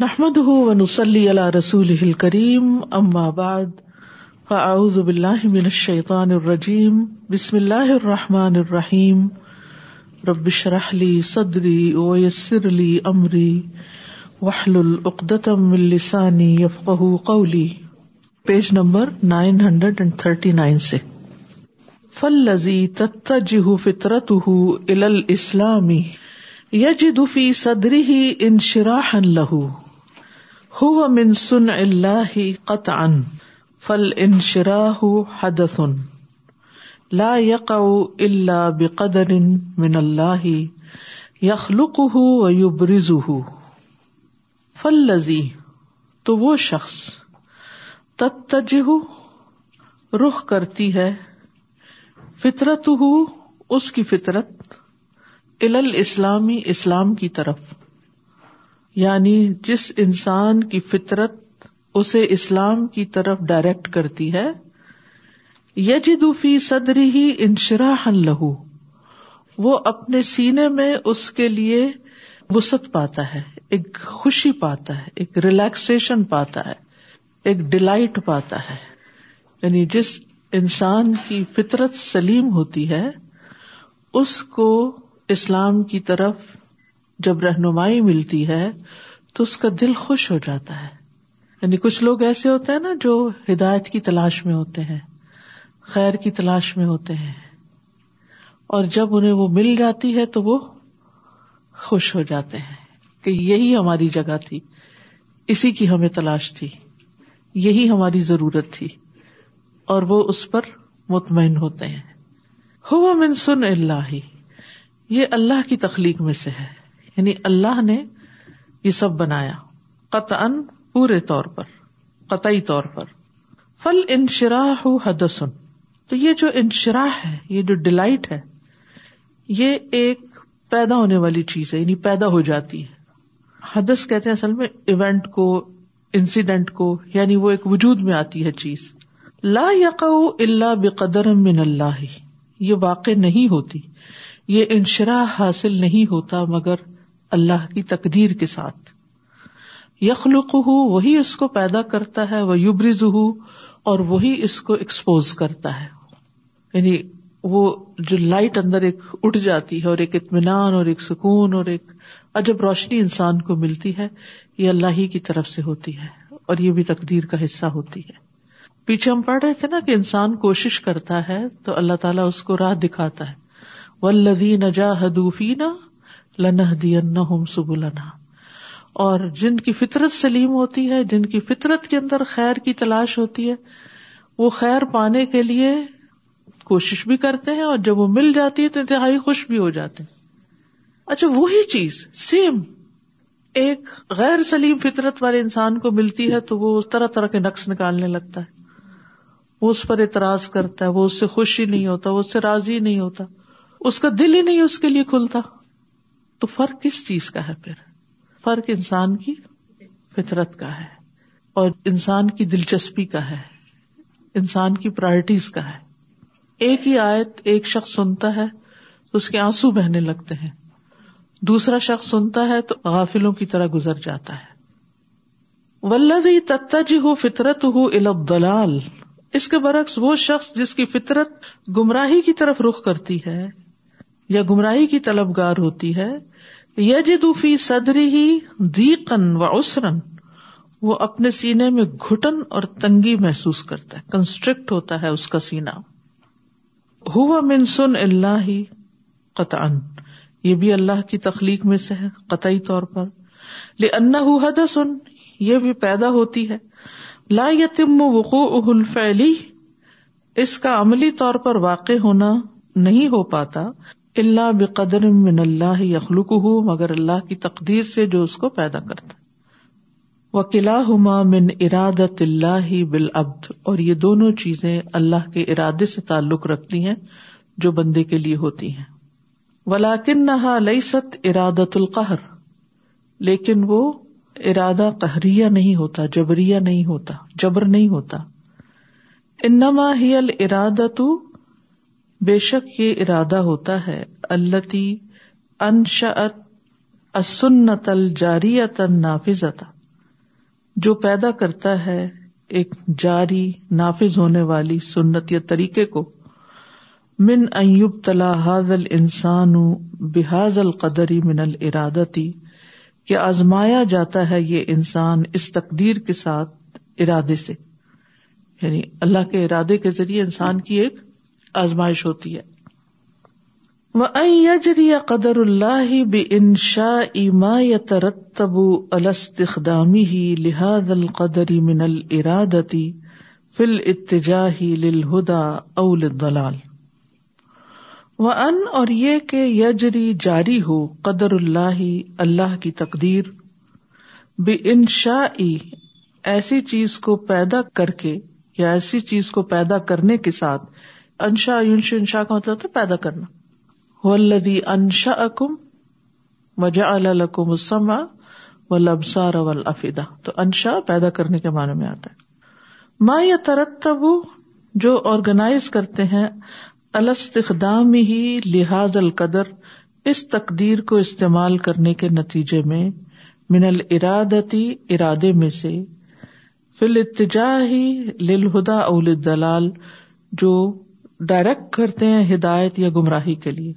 نحمد ون سلی علا رسول کریم الشیطان الرجیم بسم اللہ الرحمٰن الرحیم ربراہلی صدری ویسر لی امری وحلطم السانی page number nine hundred and thirty nine سے فلزی فطرته فطرت ہوسلامی یجد فی صدره انشراحا شراہ ہو من سن اللہ قط ان فل ان شراہ حد لا یق اللہ بے قدر یخلق تو وہ شخص تتجہ رخ کرتی ہے فطرت ہو اس کی فطرت الاسلامی اسلام کی طرف یعنی جس انسان کی فطرت اسے اسلام کی طرف ڈائریکٹ کرتی ہے یج صدری ہی انشرا ہن لہو وہ اپنے سینے میں اس کے لیے وسط پاتا ہے ایک خوشی پاتا ہے ایک ریلیکسیشن پاتا ہے ایک ڈیلائٹ پاتا ہے یعنی جس انسان کی فطرت سلیم ہوتی ہے اس کو اسلام کی طرف جب رہنمائی ملتی ہے تو اس کا دل خوش ہو جاتا ہے یعنی کچھ لوگ ایسے ہوتے ہیں نا جو ہدایت کی تلاش میں ہوتے ہیں خیر کی تلاش میں ہوتے ہیں اور جب انہیں وہ مل جاتی ہے تو وہ خوش ہو جاتے ہیں کہ یہی ہماری جگہ تھی اسی کی ہمیں تلاش تھی یہی ہماری ضرورت تھی اور وہ اس پر مطمئن ہوتے ہیں ہوا سن اللہ ہی یہ اللہ کی تخلیق میں سے ہے یعنی اللہ نے یہ سب بنایا قطع پورے طور پر قطعی طور پر فل حدسن تو یہ جو انشراہ ہے یہ جو ڈیلائٹ ہے یہ ایک پیدا ہونے والی چیز ہے یعنی پیدا ہو جاتی ہے حدس کہتے ہیں اصل میں ایونٹ کو انسیڈینٹ کو یعنی وہ ایک وجود میں آتی ہے چیز لا یا بے قدر من اللہ یہ واقع نہیں ہوتی یہ انشرا حاصل نہیں ہوتا مگر اللہ کی تقدیر کے ساتھ یخلق وہی اس کو پیدا کرتا ہے وہ یوبرز اور وہی اس کو ایکسپوز کرتا ہے یعنی وہ جو لائٹ اندر ایک اٹھ جاتی ہے اور ایک اطمینان اور ایک سکون اور ایک عجب روشنی انسان کو ملتی ہے یہ اللہ ہی کی طرف سے ہوتی ہے اور یہ بھی تقدیر کا حصہ ہوتی ہے پیچھے ہم پڑھ رہے تھے نا کہ انسان کوشش کرتا ہے تو اللہ تعالیٰ اس کو راہ دکھاتا ہے ولدی نجا لنح سب لنا اور جن کی فطرت سلیم ہوتی ہے جن کی فطرت کے اندر خیر کی تلاش ہوتی ہے وہ خیر پانے کے لیے کوشش بھی کرتے ہیں اور جب وہ مل جاتی ہے تو انتہائی خوش بھی ہو جاتے ہیں اچھا وہی چیز سیم ایک غیر سلیم فطرت والے انسان کو ملتی ہے تو وہ طرح طرح کے نقص نکالنے لگتا ہے وہ اس پر اعتراض کرتا ہے وہ اس سے خوشی نہیں ہوتا وہ اس سے راضی نہیں ہوتا اس کا دل ہی نہیں اس کے لیے کھلتا تو فرق کس چیز کا ہے پھر فرق انسان کی فطرت کا ہے اور انسان کی دلچسپی کا ہے انسان کی پرائرٹیز کا ہے ایک ہی آیت ایک شخص سنتا ہے تو اس کے آنسو بہنے لگتے ہیں دوسرا شخص سنتا ہے تو غافلوں کی طرح گزر جاتا ہے ولدی جی ہو فطرت ہو الب دلال اس کے برعکس وہ شخص جس کی فطرت گمراہی کی طرف رخ کرتی ہے یا گمراہی کی طلب گار ہوتی ہے یا صدری ہی و اسرن وہ اپنے سینے میں گٹن اور تنگی محسوس کرتا ہے کنسٹرکٹ ہوتا ہے اس کا سینا ہوا منسن اللہ ہی قطع یہ بھی اللہ کی تخلیق میں سے ہے قطعی طور پر لا ہوا دا سن یہ بھی پیدا ہوتی ہے لا یا تم الفعلی اس کا عملی طور پر واقع ہونا نہیں ہو پاتا اللہ بے قدر من اللہ اخلوق ہو مگر اللہ کی تقدیر سے جو اس کو پیدا کرتا وکلا قلعہ من ارادت اللہ بال ابد اور یہ دونوں چیزیں اللہ کے ارادے سے تعلق رکھتی ہیں جو بندے کے لیے ہوتی ہیں ولاکن نہا لئی ست ارادت القہر لیکن وہ ارادہ قہریہ نہیں ہوتا جبریہ نہیں ہوتا جبر نہیں ہوتا انما ہی الرادت بے شک یہ ارادہ ہوتا ہے اللہ اسنت الجاریت نافذتا جو پیدا کرتا ہے ایک جاری نافذ ہونے والی سنت یا طریقے کو من ایوب تلا ال انسان بحاظ القدری من الرادتی کہ آزمایا جاتا ہے یہ انسان اس تقدیر کے ساتھ ارادے سے یعنی اللہ کے ارادے کے ذریعے انسان کی ایک آزمائش ہوتی ہے جری قدر اللہ بھی انشا اما یا ترتب الستخدامی ہی لہاد القدر من الرادتی فل اتجاہی للہدا اول دلال و ان اور یہ کہ یجری جاری ہو قدر اللہ اللہ کی تقدیر بے انشا ایسی چیز کو پیدا کر کے یا ایسی چیز کو پیدا کرنے کے ساتھ انشا یونش انشا کا مطلب ہوتا تھا پیدا کرنا ولدی انشا مجا الکم اسما و لبسار افیدا تو انشا پیدا کرنے کے معنی میں آتا ہے یا جو آرگنائز کرتے ہیں الستخدام ہی لحاظ القدر اس تقدیر کو استعمال کرنے کے نتیجے میں من الارادتی ارادے میں سے فل اتجا ہی لدا اول دلال جو ڈائریکٹ کرتے ہیں ہدایت یا گمراہی کے لیے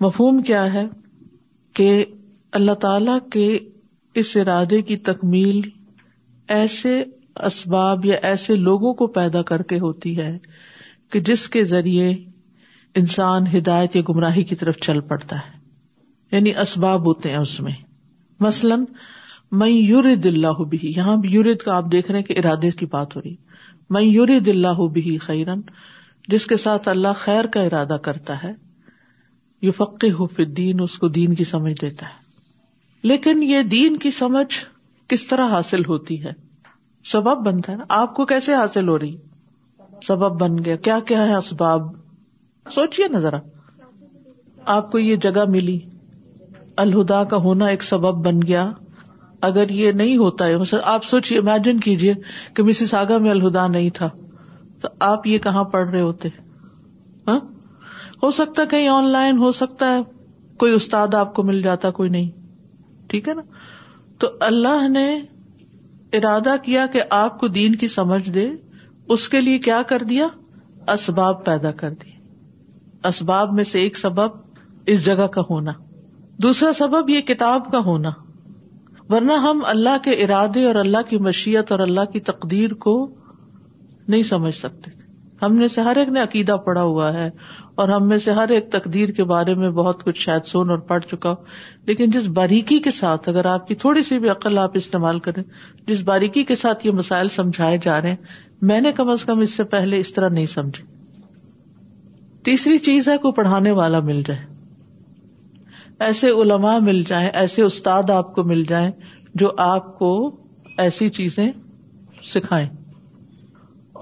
مفہوم کیا ہے کہ اللہ تعالی کے اس ارادے کی تکمیل ایسے اسباب یا ایسے لوگوں کو پیدا کر کے ہوتی ہے کہ جس کے ذریعے انسان ہدایت یا گمراہی کی طرف چل پڑتا ہے یعنی اسباب ہوتے ہیں اس میں مثلاً یورد اللہ بھی یہاں یور آپ دیکھ رہے ہیں کہ ارادے کی بات ہو رہی میں اللہ بھی خیرن جس کے ساتھ اللہ خیر کا ارادہ کرتا ہے یو فقی ہوف دین اس کو دین کی سمجھ دیتا ہے لیکن یہ دین کی سمجھ کس طرح حاصل ہوتی ہے سبب بنتا ہے نا آپ کو کیسے حاصل ہو رہی سبب بن گیا کیا کیا ہے اسباب سوچیے نا ذرا آپ کو یہ جگہ ملی الہدا کا ہونا ایک سبب بن گیا اگر یہ نہیں ہوتا ہے آپ سوچیے امیجن کیجیے کہ مسز آگا میں الہدا نہیں تھا تو آپ یہ کہاں پڑھ رہے ہوتے ہاں؟ ہو سکتا کہیں آن لائن ہو سکتا ہے کوئی استاد آپ کو مل جاتا کوئی نہیں ٹھیک ہے نا تو اللہ نے ارادہ کیا کہ آپ کو دین کی سمجھ دے اس کے لیے کیا کر دیا اسباب پیدا کر دی اسباب میں سے ایک سبب اس جگہ کا ہونا دوسرا سبب یہ کتاب کا ہونا ورنہ ہم اللہ کے ارادے اور اللہ کی مشیت اور اللہ کی تقدیر کو نہیں سمجھ سکتے ہم نے سے ہر ایک نے عقیدہ پڑا ہوا ہے اور ہم میں سے ہر ایک تقدیر کے بارے میں بہت کچھ شاید سن اور پڑھ چکا ہو لیکن جس باریکی کے ساتھ اگر آپ کی تھوڑی سی بھی عقل آپ استعمال کریں جس باریکی کے ساتھ یہ مسائل سمجھائے جا رہے ہیں میں نے کم از کم اس سے پہلے اس طرح نہیں سمجھے تیسری چیز ہے کو پڑھانے والا مل جائے ایسے علماء مل جائیں ایسے استاد آپ کو مل جائیں جو آپ کو ایسی چیزیں سکھائیں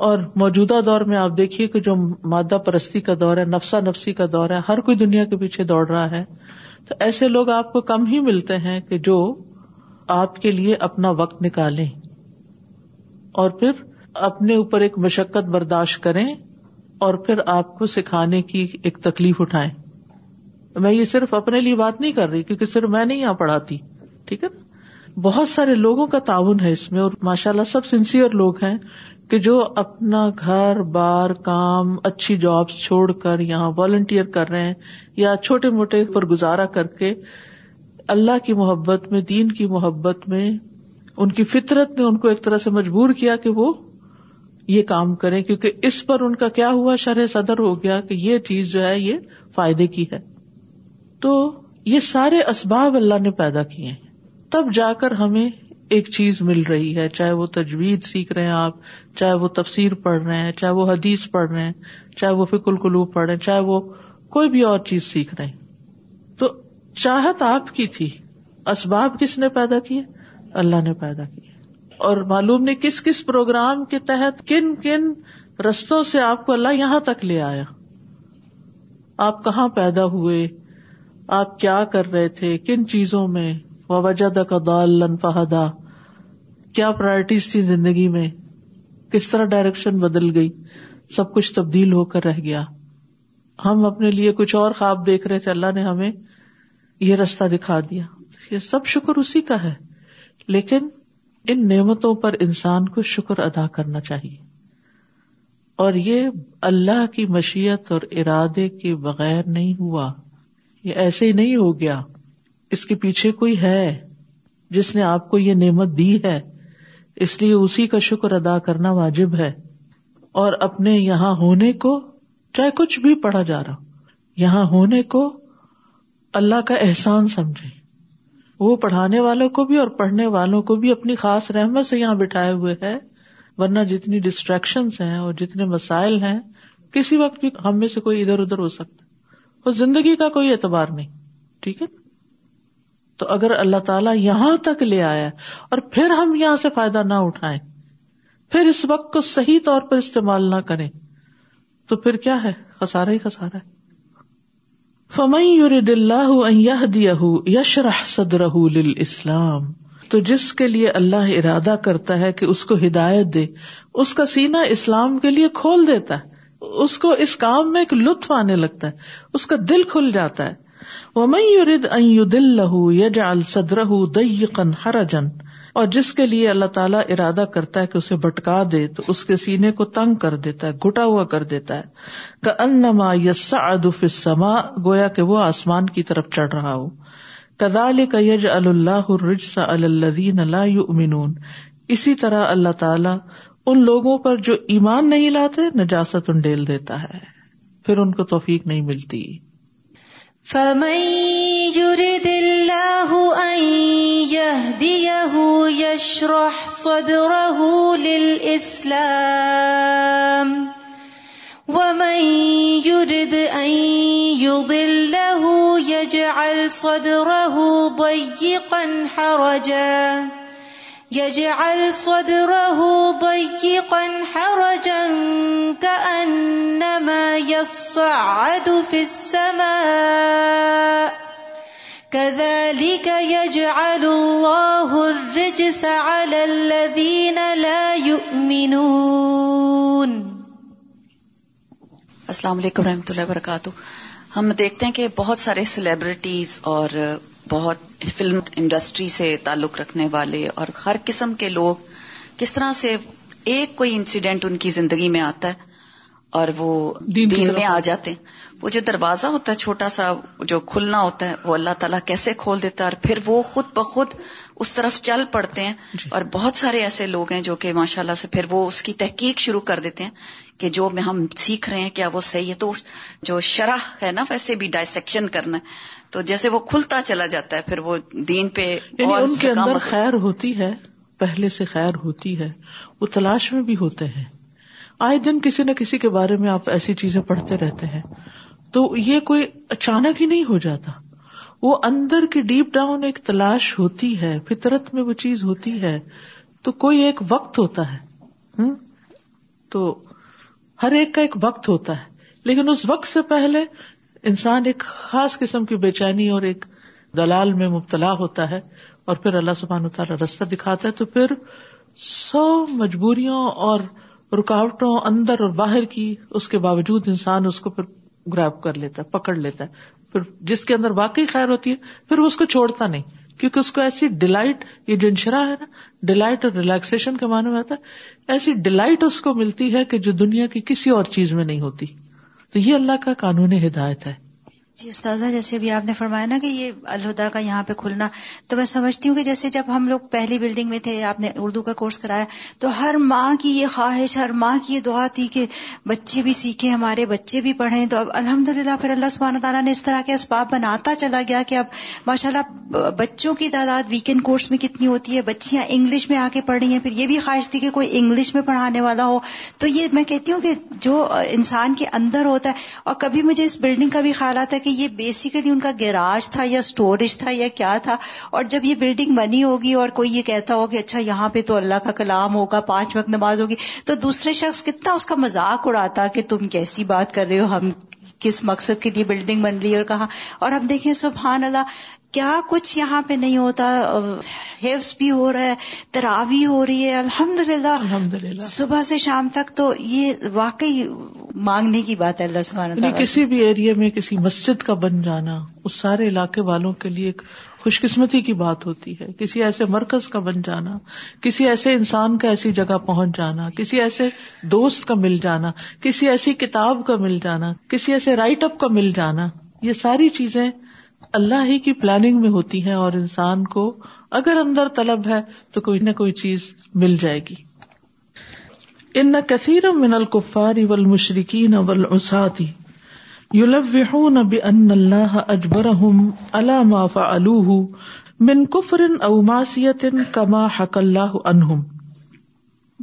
اور موجودہ دور میں آپ دیکھیے کہ جو مادہ پرستی کا دور ہے نفسا نفسی کا دور ہے ہر کوئی دنیا کے پیچھے دوڑ رہا ہے تو ایسے لوگ آپ کو کم ہی ملتے ہیں کہ جو آپ کے لیے اپنا وقت نکالیں اور پھر اپنے اوپر ایک مشقت برداشت کریں اور پھر آپ کو سکھانے کی ایک تکلیف اٹھائیں میں یہ صرف اپنے لیے بات نہیں کر رہی کیونکہ صرف میں نہیں یہاں پڑھاتی ٹھیک ہے نا بہت سارے لوگوں کا تعاون ہے اس میں اور ماشاء اللہ سب سنسیئر لوگ ہیں کہ جو اپنا گھر بار کام اچھی جاب چھوڑ کر یا والنٹیئر کر رہے ہیں یا چھوٹے موٹے پر گزارا کر کے اللہ کی محبت میں دین کی محبت میں ان کی فطرت نے ان کو ایک طرح سے مجبور کیا کہ وہ یہ کام کریں کیونکہ اس پر ان کا کیا ہوا شرح صدر ہو گیا کہ یہ چیز جو ہے یہ فائدے کی ہے تو یہ سارے اسباب اللہ نے پیدا کیے ہیں تب جا کر ہمیں ایک چیز مل رہی ہے چاہے وہ تجوید سیکھ رہے ہیں آپ چاہے وہ تفسیر پڑھ رہے ہیں چاہے وہ حدیث پڑھ رہے ہیں چاہے وہ فکل کلو پڑھ رہے ہیں چاہے وہ کوئی بھی اور چیز سیکھ رہے ہیں تو چاہت آپ کی تھی اسباب کس نے پیدا کیے اللہ نے پیدا کیے اور معلوم نے کس کس پروگرام کے تحت کن کن رستوں سے آپ کو اللہ یہاں تک لے آیا آپ کہاں پیدا ہوئے آپ کیا کر رہے تھے کن چیزوں میں کا دال فہدا کیا پرائرٹیز تھی زندگی میں کس طرح ڈائریکشن بدل گئی سب کچھ تبدیل ہو کر رہ گیا ہم اپنے لیے کچھ اور خواب دیکھ رہے تھے اللہ نے ہمیں یہ رستہ دکھا دیا یہ سب شکر اسی کا ہے لیکن ان نعمتوں پر انسان کو شکر ادا کرنا چاہیے اور یہ اللہ کی مشیت اور ارادے کے بغیر نہیں ہوا یہ ایسے ہی نہیں ہو گیا اس کے پیچھے کوئی ہے جس نے آپ کو یہ نعمت دی ہے اس لیے اسی کا شکر ادا کرنا واجب ہے اور اپنے یہاں ہونے کو چاہے کچھ بھی پڑھا جا رہا یہاں ہونے کو اللہ کا احسان سمجھے وہ پڑھانے والوں کو بھی اور پڑھنے والوں کو بھی اپنی خاص رحمت سے یہاں بٹھائے ہوئے ہے ورنہ جتنی ڈسٹریکشن ہیں اور جتنے مسائل ہیں کسی وقت بھی ہم میں سے کوئی ادھر ادھر ہو سکتا اور زندگی کا کوئی اعتبار نہیں ٹھیک ہے تو اگر اللہ تعالیٰ یہاں تک لے آیا اور پھر ہم یہاں سے فائدہ نہ اٹھائیں پھر اس وقت کو صحیح طور پر استعمال نہ کریں تو پھر کیا ہے خسارا ہی خسارا ہے دل دیا یشرح صدر اسلام تو جس کے لیے اللہ ارادہ کرتا ہے کہ اس کو ہدایت دے اس کا سینا اسلام کے لیے کھول دیتا ہے اس کو اس کام میں ایک لطف آنے لگتا ہے اس کا دل کھل جاتا ہے لہ یج السد رن ہر جن اور جس کے لیے اللہ تعالیٰ ارادہ کرتا ہے کہ اسے بٹکا دے تو اس کے سینے کو تنگ کر دیتا ہے گٹا ہوا کر دیتا ہے گویا کہ وہ آسمان کی طرف چڑھ رہا ہو کدال کا یج اللہ رجس اللہ اسی طرح اللہ تعالیٰ ان لوگوں پر جو ایمان نہیں لاتے نجاست ان ڈیل دیتا ہے پھر ان کو توفیق نہیں ملتی فمن يرد الله لہو يهديه يشرح صدره رہ ومن يرد مئی يضله يجعل صدره ضيقا حرجا يجعل يجعل صدره ضيقا حرجا كأنما يصعد في السماء كذلك الله الرجس على الذين لا يؤمنون السلام علیکم ورحمۃ اللہ وبرکاتہ ہم دیکھتے ہیں کہ بہت سارے سیلیبریٹیز اور بہت فلم انڈسٹری سے تعلق رکھنے والے اور ہر قسم کے لوگ کس طرح سے ایک کوئی انسیڈنٹ ان کی زندگی میں آتا ہے اور وہ دین دین میں آ جاتے ہیں وہ جو دروازہ ہوتا ہے چھوٹا سا جو کھلنا ہوتا ہے وہ اللہ تعالیٰ کیسے کھول دیتا ہے اور پھر وہ خود بخود اس طرف چل پڑتے ہیں جی۔ اور بہت سارے ایسے لوگ ہیں جو کہ ماشاء اللہ سے پھر وہ اس کی تحقیق شروع کر دیتے ہیں کہ جو میں ہم سیکھ رہے ہیں کیا وہ صحیح ہے تو جو شرح ہے نا ویسے بھی ڈائسیکشن کرنا ہے تو جیسے وہ کھلتا چلا جاتا ہے پھر وہ دین پہ یعنی اور ان کے اندر خیر ہوتی ہے پہلے سے خیر ہوتی ہے وہ تلاش میں بھی ہوتے ہیں آئے دن کسی نہ کسی کے بارے میں آپ ایسی چیزیں پڑھتے رہتے ہیں تو یہ کوئی اچانک ہی نہیں ہو جاتا وہ اندر کی ڈیپ ڈاؤن ایک تلاش ہوتی ہے فطرت میں وہ چیز ہوتی ہے تو کوئی ایک وقت ہوتا ہے تو ہر ایک کا ایک وقت ہوتا ہے لیکن اس وقت سے پہلے انسان ایک خاص قسم کی بے چینی اور ایک دلال میں مبتلا ہوتا ہے اور پھر اللہ سبحان تعالیٰ رستہ دکھاتا ہے تو پھر سو مجبوریوں اور رکاوٹوں اندر اور باہر کی اس کے باوجود انسان اس کو پھر گراپ کر لیتا ہے پکڑ لیتا ہے پھر جس کے اندر واقعی خیر ہوتی ہے پھر وہ اس کو چھوڑتا نہیں کیونکہ اس کو ایسی ڈیلائٹ یہ جو انشرا ہے نا ڈیلائٹ اور ریلیکسن کے معنی میں آتا ہے ایسی ڈیلائٹ اس کو ملتی ہے کہ جو دنیا کی کسی اور چیز میں نہیں ہوتی تو یہ اللہ کا قانون ہدایت ہے جی استاذہ جیسے ابھی آپ نے فرمایا نا کہ یہ الہدا کا یہاں پہ کھلنا تو میں سمجھتی ہوں کہ جیسے جب ہم لوگ پہلی بلڈنگ میں تھے آپ نے اردو کا کورس کرایا تو ہر ماں کی یہ خواہش ہر ماں کی یہ دعا تھی کہ بچے بھی سیکھیں ہمارے بچے بھی پڑھیں تو اب الحمد للہ پھر اللہ سبحانہ تعالیٰ نے اس طرح کے اسباب بناتا چلا گیا کہ اب ماشاء اللہ بچوں کی تعداد ویکینڈ کورس میں کتنی ہوتی ہے بچیاں انگلش میں آ کے پڑھ رہی ہیں پھر یہ بھی خواہش تھی کہ کوئی انگلش میں پڑھانے والا ہو تو یہ میں کہتی ہوں کہ جو انسان کے اندر ہوتا ہے اور کبھی مجھے اس بلڈنگ کا بھی خیال آتا ہے کہ کہ یہ بیسیکلی ان کا گیراج تھا یا اسٹوریج تھا یا کیا تھا اور جب یہ بلڈنگ بنی ہوگی اور کوئی یہ کہتا ہو کہ اچھا یہاں پہ تو اللہ کا کلام ہوگا پانچ وقت نماز ہوگی تو دوسرے شخص کتنا اس کا مذاق اڑاتا کہ تم کیسی بات کر رہے ہو ہم کس مقصد کے لیے بلڈنگ بن رہی ہے اور کہاں اور ہم دیکھیں سبحان اللہ کیا کچھ یہاں پہ نہیں ہوتا حفظ بھی ہو رہی ہے الحمد للہ الحمد للہ صبح سے شام تک تو یہ واقعی مانگنے کی بات ہے اللہ یعنی کسی بھی ایریا میں کسی مسجد کا بن جانا اس سارے علاقے والوں کے لیے ایک خوش قسمتی کی بات ہوتی ہے کسی ایسے مرکز کا بن جانا کسی ایسے انسان کا ایسی جگہ پہنچ جانا کسی ایسے دوست کا مل جانا کسی ایسی کتاب کا مل جانا کسی ایسے رائٹ اپ کا مل جانا یہ ساری چیزیں اللہ ہی کی پلاننگ میں ہوتی ہیں اور انسان کو اگر اندر طلب ہے تو کوئی نہ کوئی چیز مل جائے گی ان کثیر من اول اساتی اسدی یو ان اللہ اجبر ہوں اللہ الوہ من او معصیت کما حق اللہ کل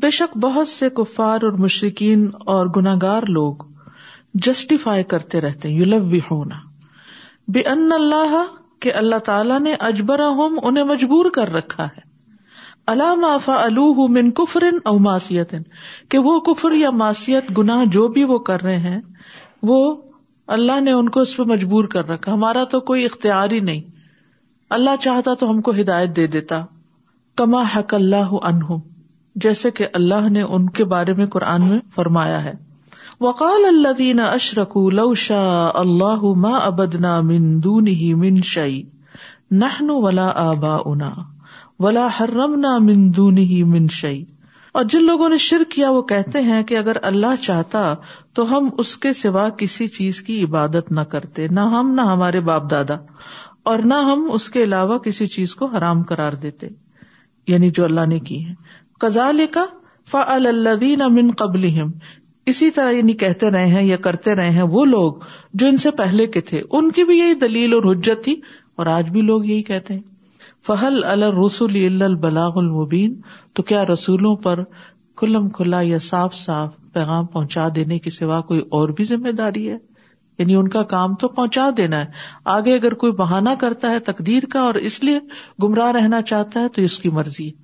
بے شک بہت سے کفار اور مشرقین اور گناگار لوگ جسٹیفائی کرتے رہتے یو لو ہونا بے ان اللہ کہ اللہ تعالیٰ نے اجبرا ہوم انہیں مجبور کر رکھا ہے اللہ معاف من کفر او ماسیت کہ وہ کفر یا ماسیت گناہ جو بھی وہ کر رہے ہیں وہ اللہ نے ان کو اس پہ مجبور کر رکھا ہمارا تو کوئی اختیار ہی نہیں اللہ چاہتا تو ہم کو ہدایت دے دیتا کما اللہ انہوں جیسے کہ اللہ نے ان کے بارے میں قرآن میں فرمایا ہے وقال الذين اشركوا لو شاء الله ما عبدنا من دونه من شيء نحن ولا آباؤنا ولا حرمنا من دونه من شيء اور جن لوگوں نے شرک کیا وہ کہتے ہیں کہ اگر اللہ چاہتا تو ہم اس کے سوا کسی چیز کی عبادت نہ کرتے نہ ہم نہ ہمارے باپ دادا اور نہ ہم اس کے علاوہ کسی چیز کو حرام قرار دیتے یعنی جو اللہ نے کی ہے کزال کا فعل اللہ من قبل اسی طرح یعنی کہتے رہے ہیں یا کرتے رہے ہیں وہ لوگ جو ان سے پہلے کے تھے ان کی بھی یہی دلیل اور حجت تھی اور آج بھی لوگ یہی کہتے ہیں فہل الرسول البلاغ بلاغ المبین تو کیا رسولوں پر کلم کھلا یا صاف صاف پیغام پہنچا دینے کے سوا کوئی اور بھی ذمہ داری ہے یعنی ان کا کام تو پہنچا دینا ہے آگے اگر کوئی بہانا کرتا ہے تقدیر کا اور اس لیے گمراہ رہنا چاہتا ہے تو اس کی مرضی ہے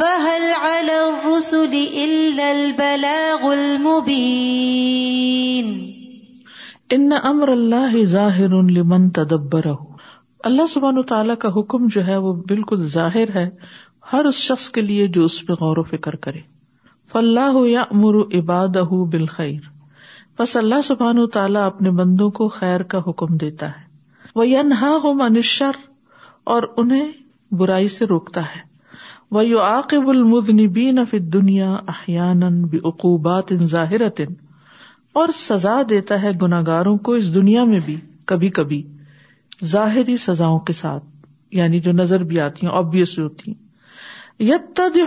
ان امر اللہ ظاہر لمن اللہ سبحان کا حکم جو ہے وہ بالکل ظاہر ہے ہر اس شخص کے لیے جو اس پہ غور و فکر کرے فلاح یا امر عباد بالخیر بس اللہ سبحان و تعالیٰ اپنے بندوں کو خیر کا حکم دیتا ہے وہ یا نہا ہو منشر اور انہیں برائی سے روکتا ہے وہ یو عاقب المدن بیان بے عقوبات ظاہرت اور سزا دیتا ہے گناگاروں کو اس دنیا میں بھی کبھی کبھی ظاہری سزاؤں کے ساتھ یعنی جو نظر بھی آتی ہیں آبیس ہوتی ہیں یت تد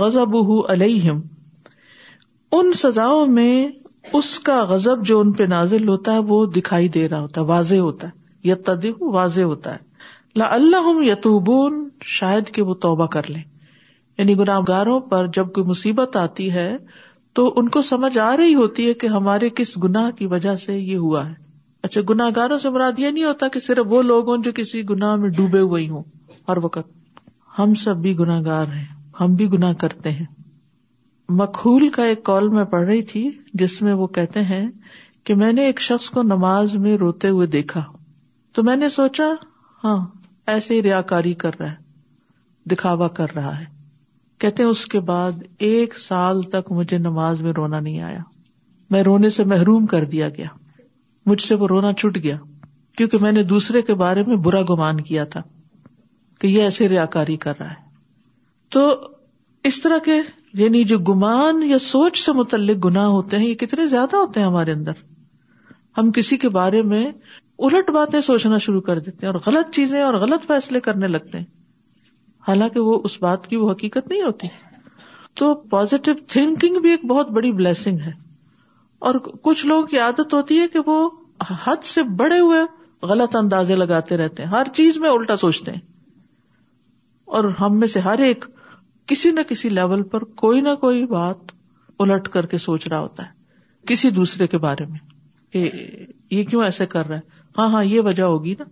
غزب علیہم ان سزا میں اس کا غزب جو ان پہ نازل ہوتا ہے وہ دکھائی دے رہا ہوتا ہے واضح ہوتا ہے یت واضح ہوتا ہے لا اللہ یتوبون شاید کہ وہ توبہ کر لیں یعنی گناہ گاروں پر جب کوئی مصیبت آتی ہے تو ان کو سمجھ آ رہی ہوتی ہے کہ ہمارے کس گناہ کی وجہ سے یہ ہوا ہے اچھا گناہ گاروں سے مراد یہ نہیں ہوتا کہ صرف وہ لوگ ہوں جو کسی گناہ میں ڈوبے ہوئے ہوں ہر وقت ہم سب بھی گناہ گار ہیں ہم بھی گناہ کرتے ہیں مکھول کا ایک کال میں پڑھ رہی تھی جس میں وہ کہتے ہیں کہ میں نے ایک شخص کو نماز میں روتے ہوئے دیکھا تو میں نے سوچا ہاں ایسے ریا کاری کر رہا ہے دکھاوا کر رہا ہے کہتے ہیں اس کے بعد ایک سال تک مجھے نماز میں رونا نہیں آیا میں رونے سے محروم کر دیا گیا مجھ سے وہ رونا چھٹ گیا کیونکہ میں نے دوسرے کے بارے میں برا گمان کیا تھا کہ یہ ایسے ریا کاری کر رہا ہے تو اس طرح کے یعنی جو گمان یا سوچ سے متعلق گناہ ہوتے ہیں یہ کتنے زیادہ ہوتے ہیں ہمارے اندر ہم کسی کے بارے میں الٹ باتیں سوچنا شروع کر دیتے ہیں اور غلط چیزیں اور غلط فیصلے کرنے لگتے ہیں حالانکہ وہ اس بات کی وہ حقیقت نہیں ہوتی تو پوزیٹو تھنکنگ بھی ایک بہت بڑی بلیسنگ ہے اور کچھ لوگوں کی عادت ہوتی ہے کہ وہ حد سے بڑے ہوئے غلط اندازے لگاتے رہتے ہیں ہر چیز میں الٹا سوچتے ہیں اور ہم میں سے ہر ایک کسی نہ کسی لیول پر کوئی نہ کوئی بات الٹ کر کے سوچ رہا ہوتا ہے کسی دوسرے کے بارے میں کہ یہ کیوں ایسے کر رہا ہے ہاں ہاں یہ وجہ ہوگی نا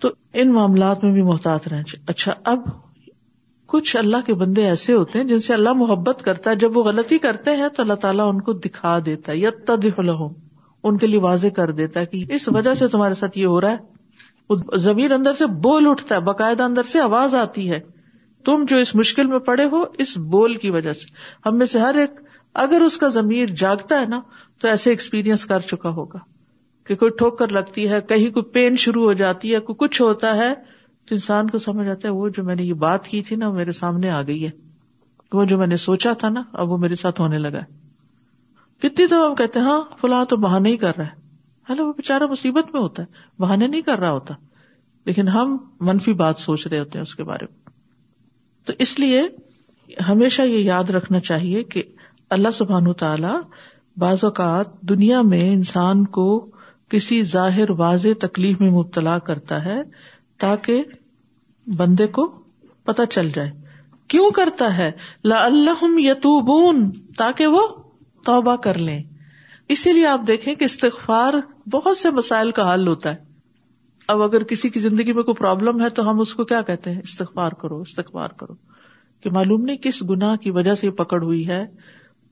تو ان معاملات میں بھی محتاط رہیں اچھا اب کچھ اللہ کے بندے ایسے ہوتے ہیں جن سے اللہ محبت کرتا ہے جب وہ غلطی کرتے ہیں تو اللہ تعالیٰ ان کو دکھا دیتا ہے یا ان کے لیے واضح کر دیتا ہے کہ اس وجہ سے تمہارے ساتھ یہ ہو رہا ہے زمین اندر سے بول اٹھتا ہے باقاعدہ اندر سے آواز آتی ہے تم جو اس مشکل میں پڑے ہو اس بول کی وجہ سے ہم میں سے ہر ایک اگر اس کا زمیر جاگتا ہے نا تو ایسے ایکسپیرئنس کر چکا ہوگا کہ کوئی ٹھوک کر لگتی ہے کہیں کوئی پین شروع ہو جاتی ہے کوئی کچھ ہوتا ہے تو انسان کو سمجھ آتا ہے وہ جو میں نے یہ بات کی تھی نا وہ میرے سامنے آ گئی ہے وہ جو میں نے سوچا تھا نا اب وہ میرے ساتھ ہونے لگا ہے کتنی دفعہ ہم کہتے ہیں ہاں فلاں تو بہانے ہی کر رہا ہے وہ بےچارا مصیبت میں ہوتا ہے بہانے نہیں کر رہا ہوتا لیکن ہم منفی بات سوچ رہے ہوتے ہیں اس کے بارے میں تو اس لیے ہمیشہ یہ یاد رکھنا چاہیے کہ اللہ سبحان تعالی بعض اوقات دنیا میں انسان کو کسی ظاہر واضح تکلیف میں مبتلا کرتا ہے تاکہ بندے کو پتہ چل جائے کیوں کرتا ہے لا اللہ یتوبون تاکہ وہ توبہ کر لیں اسی لیے آپ دیکھیں کہ استغفار بہت سے مسائل کا حل ہوتا ہے اب اگر کسی کی زندگی میں کوئی پرابلم ہے تو ہم اس کو کیا کہتے ہیں استغفار کرو استغفار کرو کہ معلوم نہیں کس گنا کی وجہ سے یہ پکڑ ہوئی ہے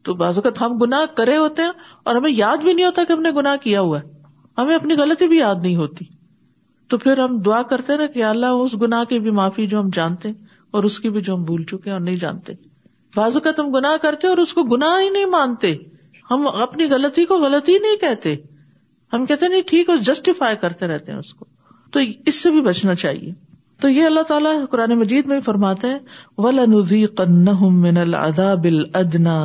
تو بعض اوقات ہم گنا کرے ہوتے ہیں اور ہمیں یاد بھی نہیں ہوتا کہ ہم نے گنا کیا ہوا ہے ہمیں اپنی غلطی بھی یاد نہیں ہوتی تو پھر ہم دعا کرتے نا کہ اللہ اس گنا کی بھی معافی جو ہم جانتے ہیں اور اس کی بھی جو ہم بھول چکے اور نہیں جانتے بازو کا تم گنا کرتے اور اس کو گناہ نہیں مانتے ہم اپنی غلطی کو غلطی نہیں کہتے ہم کہتے نہیں ٹھیک اور جسٹیفائی کرتے رہتے ہیں اس کو تو اس سے بھی بچنا چاہیے تو یہ اللہ تعالیٰ قرآن مجید میں فرماتے ہیں من الدا بل ادنا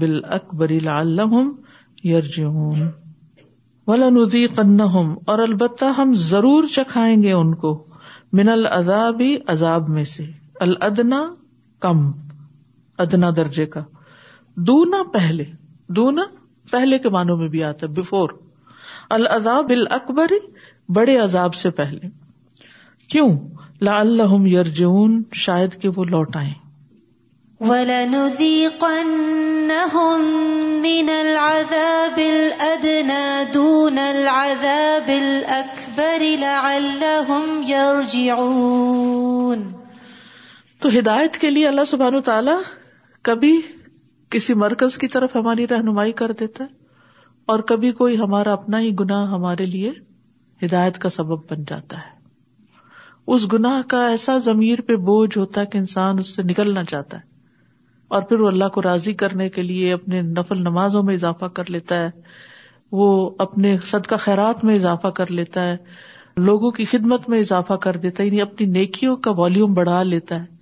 بل اکبر ولانزی قنہم اور البتہ ہم ضرور چکھائیں گے ان کو من العذابی عذاب میں سے الادنا کم ادنا درجے کا دونا پہلے دونا پہلے کے معنوں میں بھی آتا ہے بفور العذاب الاکبر بڑے عذاب سے پہلے کیوں لا یرجعون شاید کہ وہ لوٹ آئیں تو ہدایت کے لیے اللہ سبحانہ تعالی کبھی کسی مرکز کی طرف ہماری رہنمائی کر دیتا ہے اور کبھی کوئی ہمارا اپنا ہی گناہ ہمارے لیے ہدایت کا سبب بن جاتا ہے اس گناہ کا ایسا ضمیر پہ بوجھ ہوتا ہے کہ انسان اس سے نکلنا چاہتا ہے اور پھر وہ اللہ کو راضی کرنے کے لیے اپنے نفل نمازوں میں اضافہ کر لیتا ہے وہ اپنے صدقہ خیرات میں اضافہ کر لیتا ہے لوگوں کی خدمت میں اضافہ کر دیتا ہے یعنی اپنی نیکیوں کا والیوم بڑھا لیتا ہے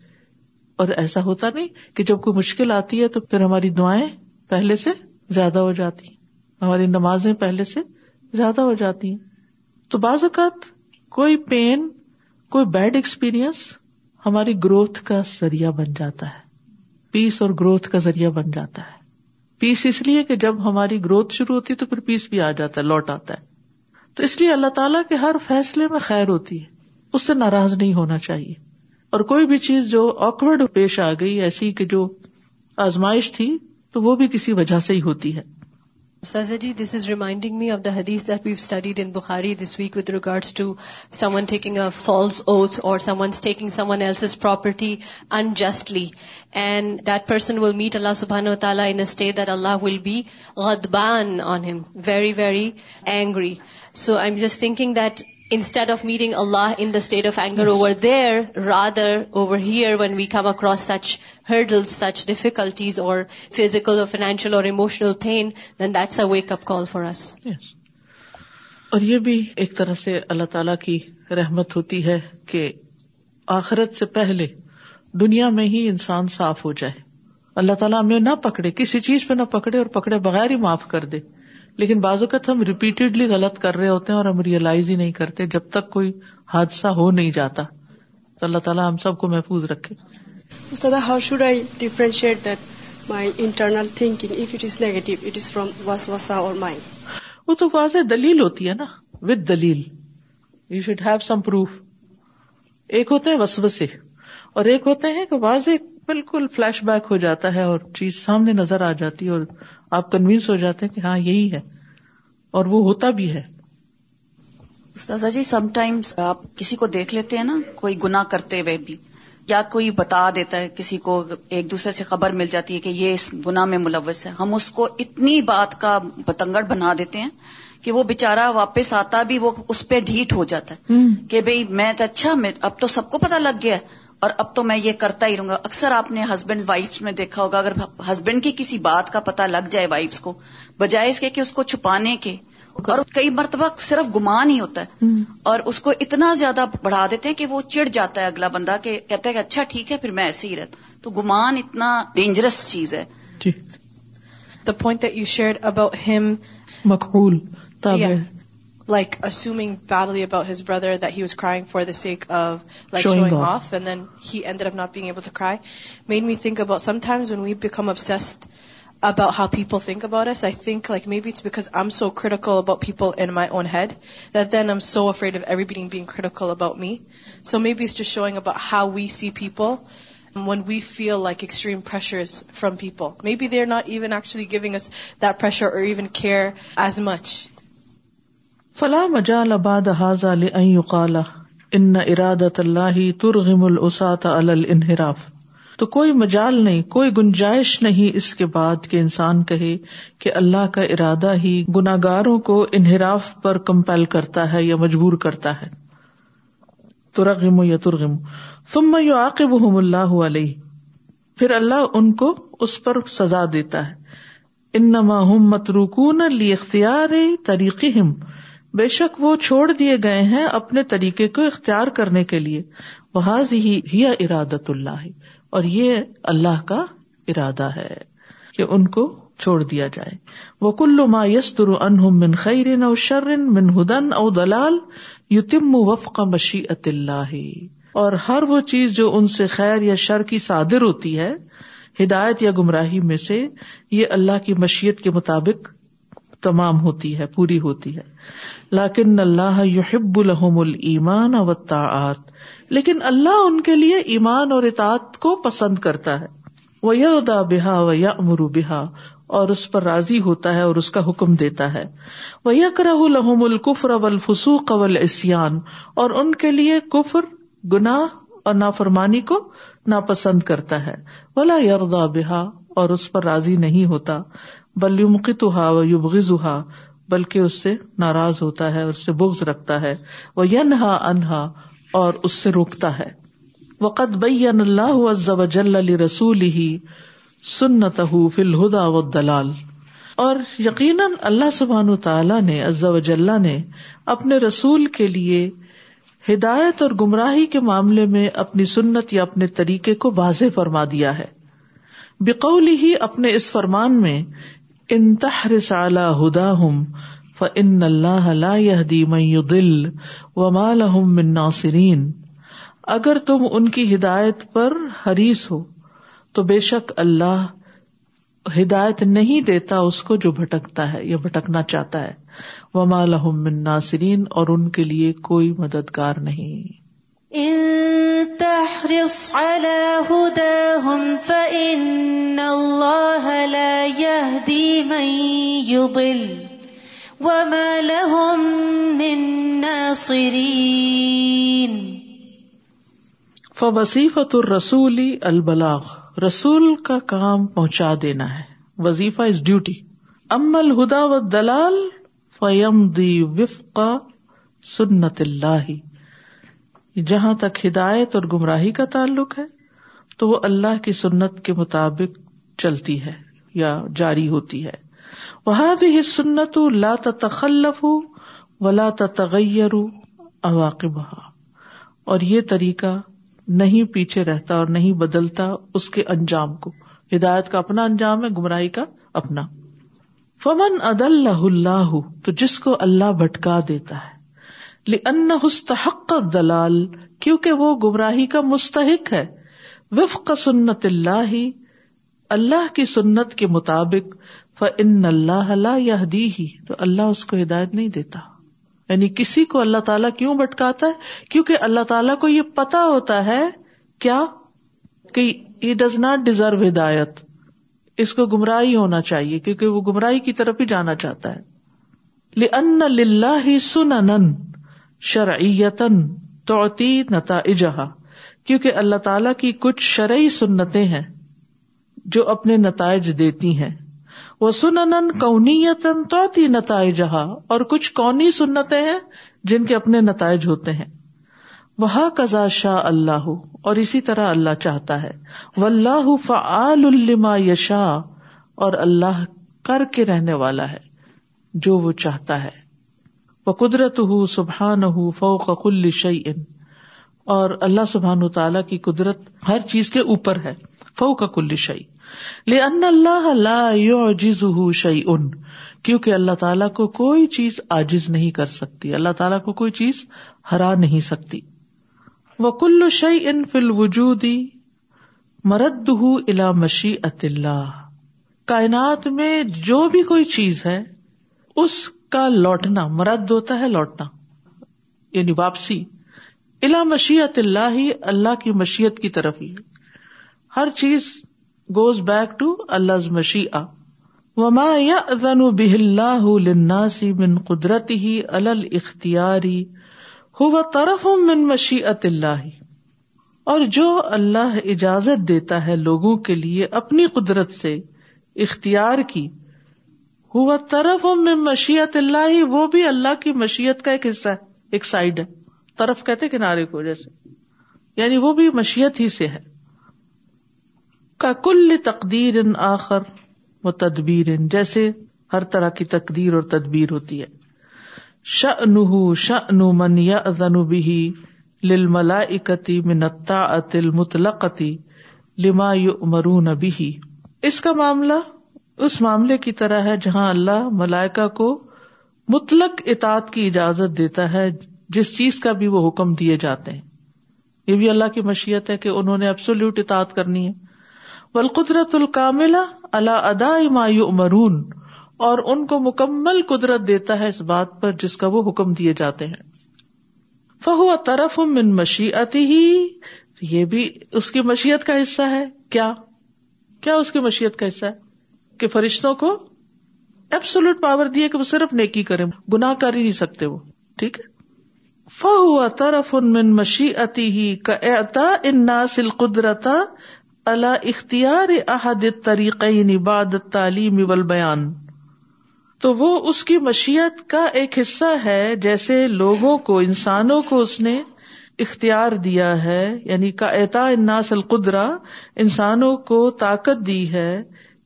اور ایسا ہوتا نہیں کہ جب کوئی مشکل آتی ہے تو پھر ہماری دعائیں پہلے سے زیادہ ہو جاتی ہیں ہماری نمازیں پہلے سے زیادہ ہو جاتی ہیں تو بعض اوقات کوئی پین کوئی بیڈ ایکسپیرئنس ہماری گروتھ کا ذریعہ بن جاتا ہے پیس اور گروتھ کا ذریعہ بن جاتا ہے پیس اس لیے کہ جب ہماری گروتھ شروع ہوتی ہے تو پھر پیس بھی آ جاتا ہے لوٹ آتا ہے تو اس لیے اللہ تعالیٰ کے ہر فیصلے میں خیر ہوتی ہے اس سے ناراض نہیں ہونا چاہیے اور کوئی بھی چیز جو آکورڈ پیش آ گئی ایسی کہ جو آزمائش تھی تو وہ بھی کسی وجہ سے ہی ہوتی ہے سز جی this is reminding me of the حدیس that we studied in Bukhari this week with regards to someone taking a false oaths or someone taking some else's property unjustly and that person will meet اللہ سبحان و تعالیٰ انٹے that Allah will be غد بان on him very very angry so I'm just thinking that instead of of meeting Allah in the state anger over over there rather here when we come across such such hurdle difficulties or or or or financial emotional pain then that's a wake up call for us یہ بھی ایک طرح سے اللہ تعالی کی رحمت ہوتی ہے کہ آخرت سے پہلے دنیا میں ہی انسان صاف ہو جائے اللہ تعالیٰ ہمیں نہ پکڑے کسی چیز پہ نہ پکڑے اور پکڑے بغیر ہی معاف کر دے لیکن بعض اوقات ہم ریپیٹڈلی غلط کر رہے ہوتے ہیں اور ہم ریئلائز ہی نہیں کرتے جب تک کوئی حادثہ ہو نہیں جاتا تو اللہ تعالیٰ ہم سب کو محفوظ رکھے how should I differentiate that my internal thinking if it it is is negative from اور وہ تو واضح دلیل ہوتی ہے نا وتھ دلیل you should have some proof ایک ہوتے ہیں وسو سے اور ایک ہوتے ہیں کہ واضح بالکل فلیش بیک ہو جاتا ہے اور چیز سامنے نظر آ جاتی ہے اور آپ کنوینس ہو جاتے ہیں کہ ہاں یہی ہے اور وہ ہوتا بھی ہے جی سم ٹائمس آپ کسی کو دیکھ لیتے ہیں نا کوئی گنا کرتے ہوئے بھی یا کوئی بتا دیتا ہے کسی کو ایک دوسرے سے خبر مل جاتی ہے کہ یہ اس گنا میں ملوث ہے ہم اس کو اتنی بات کا بتنگڑ بنا دیتے ہیں کہ وہ بےچارا واپس آتا بھی وہ اس پہ ڈھیٹ ہو جاتا ہے کہ بھئی میں تو اچھا اب تو سب کو پتا لگ گیا اور اب تو میں یہ کرتا ہی رہوں گا اکثر آپ نے ہسبینڈ وائف میں دیکھا ہوگا اگر ہسبینڈ کی کسی بات کا پتا لگ جائے وائفس کو بجائے اس کے کہ اس کو چھپانے کے اور کئی مرتبہ صرف گمان ہی ہوتا ہے اور اس کو اتنا زیادہ بڑھا دیتے ہیں کہ وہ چڑ جاتا ہے اگلا بندہ کہ کہتا ہے کہ اچھا ٹھیک ہے پھر میں ایسے ہی رہتا تو گمان اتنا ڈینجرس چیز ہے the point you share about ہم مقبول like assuming badly about his brother that he was crying for the sake of like showing off, and then he ended up not being able to cry, made me think about sometimes when we become obsessed about how people think about us. I think like maybe it's because I'm so critical about people in my own head that then I'm so afraid of everybody being critical about me. So maybe it's just showing about how we see people when we feel like extreme pressures from people. Maybe they're not even actually giving us that pressure or even care as much. فلا مجال اباد حاض اراد اللہ ترغم الحراف تو کوئی مجال نہیں کوئی گنجائش نہیں اس کے بعد کہ اللہ کا ارادہ ہی گناگاروں کو انحراف پر کمپیل کرتا ہے یا مجبور کرتا ہے ترغم یا ترغم سم آقب اللہ علیہ پھر اللہ ان کو اس پر سزا دیتا ہے انما ہم متروکون لی اختیار طریقے بے شک وہ چھوڑ دیے گئے ہیں اپنے طریقے کو اختیار کرنے کے لیے ہی ارادت اللہ اور یہ اللہ کا ارادہ ہے کہ ان کو چھوڑ دیا جائے وہ کل یسر انہم من خیرن او شر من ہدن او دلال یو تم وف کا مشی اللہ اور ہر وہ چیز جو ان سے خیر یا شر کی صادر ہوتی ہے ہدایت یا گمراہی میں سے یہ اللہ کی مشیت کے مطابق تمام ہوتی ہے پوری ہوتی ہے لاکن اللہ یحب الحم المان و تعت لیکن اللہ ان کے لیے ایمان اور اطاعت کو پسند کرتا ہے وہ بحا و یا امرو بحا اور اس پر راضی ہوتا ہے اور اس کا حکم دیتا ہے وہ الحم القفر اول فسوق اول اسان اور ان کے لیے کفر گناہ اور نافرمانی کو ناپسند کرتا ہے بلا یردا بحا اور اس پر راضی نہیں ہوتا بل بلکہ بلکہ اس سے ناراض ہوتا ہے اس سے رکھتا ہے وہ ینہا انہا اور اس سے روکتا ہے اللہ جل علی رسول ہی سنت فل ہدا و دلال اور یقیناً اللہ سبحان تعالی نے و جل نے اپنے رسول کے لیے ہدایت اور گمراہی کے معاملے میں اپنی سنت یا اپنے طریقے کو واضح فرما دیا ہے بکول ہی اپنے اس فرمان میں ہدا ہم اللہ اگر تم ان کی ہدایت پر حریث ہو تو بے شک اللہ ہدایت نہیں دیتا اس کو جو بھٹکتا ہے یا بھٹکنا چاہتا ہے وما من ناصرین اور ان کے لیے کوئی مددگار نہیں من ناصرين تو الرسول البلاغ رسول کا کام پہنچا دینا ہے وظیفہ از ڈیوٹی ام الدا و دلال فیم دی وفق سنت اللہ جہاں تک ہدایت اور گمراہی کا تعلق ہے تو وہ اللہ کی سنت کے مطابق چلتی ہے یا جاری ہوتی ہے وہاں بھی سنت لا تخلف ولا تغیر اور یہ طریقہ نہیں پیچھے رہتا اور نہیں بدلتا اس کے انجام کو ہدایت کا اپنا انجام ہے گمراہی کا اپنا فمن اد اللہ تو جس کو اللہ بھٹکا دیتا ہے لن حستحق دلال کیونکہ وہ گمراہی کا مستحق ہے سنت اللہ اللہ کی سنت کے مطابق اللہ ہی تو اللہ اس کو ہدایت نہیں دیتا یعنی کسی کو اللہ تعالیٰ کیوں بٹکاتا ہے کیونکہ اللہ تعالیٰ کو یہ پتا ہوتا ہے کیا کہ ڈز ناٹ ڈیزرو ہدایت اس کو گمراہی ہونا چاہیے کیونکہ وہ گمراہی کی طرف ہی جانا چاہتا ہے لن لاہ سن ان شرعیتن توتی نتائجا کیونکہ اللہ تعالی کی کچھ شرعی سنتیں ہیں جو اپنے نتائج دیتی ہیں وہ سنن کونیتن توتی نتائجہ اور کچھ کونی سنتیں ہیں جن کے اپنے نتائج ہوتے ہیں وہ کزا شاہ اللہ اور اسی طرح اللہ چاہتا ہے اللہ فعال الما یشا اور اللہ کر کے رہنے والا ہے جو وہ چاہتا ہے وہ قدرت ہو سبحان ہو فو کا کل شعی ان اور اللہ سبحان کی قدرت ہر چیز کے اوپر ہے فو کا کل شعی لے ان اللہ اللہ جز شعی ان کیونکہ تعالیٰ کو کوئی چیز آجز نہیں کر سکتی اللہ تعالیٰ کو کوئی چیز ہرا نہیں سکتی وہ کل شعی ان فل وجودی مرد ہُو الا مشی عط اللہ کائنات میں جو بھی کوئی چیز ہے اس کا لوٹنا مرد ہوتا ہے لوٹنا یعنی واپسی الا مشیت اللہ ہی اللہ کی مشیت کی طرف ہی ہر چیز گوز بیک ٹو اللہ مشی وما یا ذن اللہ لناسی من قدرت ہی الختیاری ہو طرف من مشیت اللہ اور جو اللہ اجازت دیتا ہے لوگوں کے لیے اپنی قدرت سے اختیار کی ہوا طرف میں مشیت اللہ ہی وہ بھی اللہ کی مشیت کا ایک حصہ ہے ایک سائڈ ہے طرف کہتے کنارے کو جیسے یعنی وہ بھی مشیت ہی سے ہے کا کل تقدیر آخر و تدبیر جیسے ہر طرح کی تقدیر اور تدبیر ہوتی ہے ش نوہ ش نو من یا منتا اتل متلقتی لما مرون بھی اس کا معاملہ اس معاملے کی طرح ہے جہاں اللہ ملائکا کو مطلق اطاط کی اجازت دیتا ہے جس چیز کا بھی وہ حکم دیے جاتے ہیں یہ بھی اللہ کی مشیت ہے کہ انہوں نے ابسولوٹ اطاعت اطاط کرنی ہے بالقدرت قدرت الکاملہ اللہ ادا امایو مرون اور ان کو مکمل قدرت دیتا ہے اس بات پر جس کا وہ حکم دیے جاتے ہیں فہو طرف من مشیتی ہی یہ بھی اس کی مشیت کا حصہ ہے کیا کیا اس کی مشیت کا حصہ ہے فرشتوں کو ایبسولوٹ پاور ہے کہ وہ صرف نیکی کرے گنا کر ہی نہیں سکتے وہ ٹھیک ہے من احد کا نباد تعلیم اول بیان تو وہ اس کی مشیت کا ایک حصہ ہے جیسے لوگوں کو انسانوں کو اس نے اختیار دیا ہے یعنی کا اعتا ان ناس القدرا انسانوں کو طاقت دی ہے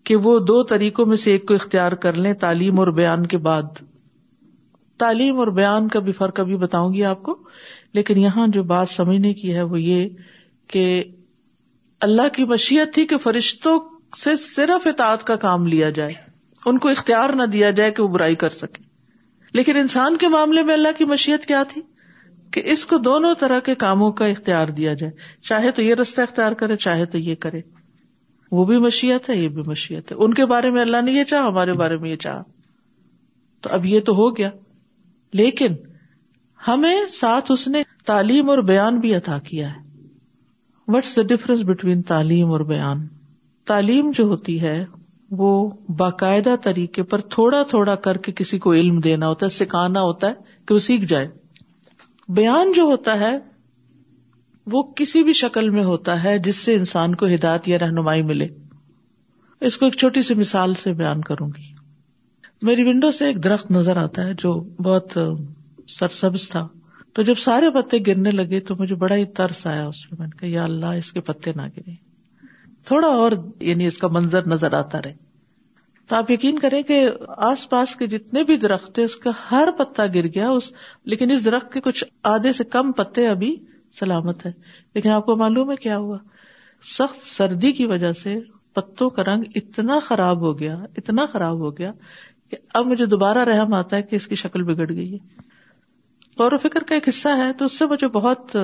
کہ وہ دو طریقوں میں سے ایک کو اختیار کر لیں تعلیم اور بیان کے بعد تعلیم اور بیان کا بھی فرق ابھی بتاؤں گی آپ کو لیکن یہاں جو بات سمجھنے کی ہے وہ یہ کہ اللہ کی مشیت تھی کہ فرشتوں سے صرف اطاعت کا کام لیا جائے ان کو اختیار نہ دیا جائے کہ وہ برائی کر سکے لیکن انسان کے معاملے میں اللہ کی مشیت کیا تھی کہ اس کو دونوں طرح کے کاموں کا اختیار دیا جائے چاہے تو یہ رستہ اختیار کرے چاہے تو یہ کرے وہ بھی مشیت ہے یہ بھی مشیت ہے ان کے بارے میں اللہ نے یہ چاہا ہمارے بارے میں یہ چاہا تو اب یہ تو ہو گیا لیکن ہمیں ساتھ اس نے تعلیم اور بیان بھی عطا کیا ہے وٹس دا ڈفرنس بٹوین تعلیم اور بیان تعلیم جو ہوتی ہے وہ باقاعدہ طریقے پر تھوڑا تھوڑا کر کے کسی کو علم دینا ہوتا ہے سکھانا ہوتا ہے کہ وہ سیکھ جائے بیان جو ہوتا ہے وہ کسی بھی شکل میں ہوتا ہے جس سے انسان کو ہدایت یا رہنمائی ملے اس کو ایک چھوٹی سی مثال سے بیان کروں گی میری ونڈو سے ایک درخت نظر آتا ہے جو بہت سرسبز تھا تو جب سارے پتے گرنے لگے تو مجھے بڑا ہی ترس آیا اس میں میں نے کہا یا اللہ اس کے پتے نہ گرے تھوڑا اور یعنی اس کا منظر نظر آتا رہے تو آپ یقین کریں کہ آس پاس کے جتنے بھی درخت تھے اس کا ہر پتا گر گیا اس لیکن اس درخت کے کچھ آدھے سے کم پتے ابھی سلامت ہے لیکن آپ کو معلوم ہے کیا ہوا سخت سردی کی وجہ سے پتوں کا رنگ اتنا خراب ہو گیا اتنا خراب ہو گیا کہ اب مجھے دوبارہ رحم آتا ہے کہ اس کی شکل بگڑ گئی ہے غور و فکر کا ایک حصہ ہے تو اس سے مجھے بہت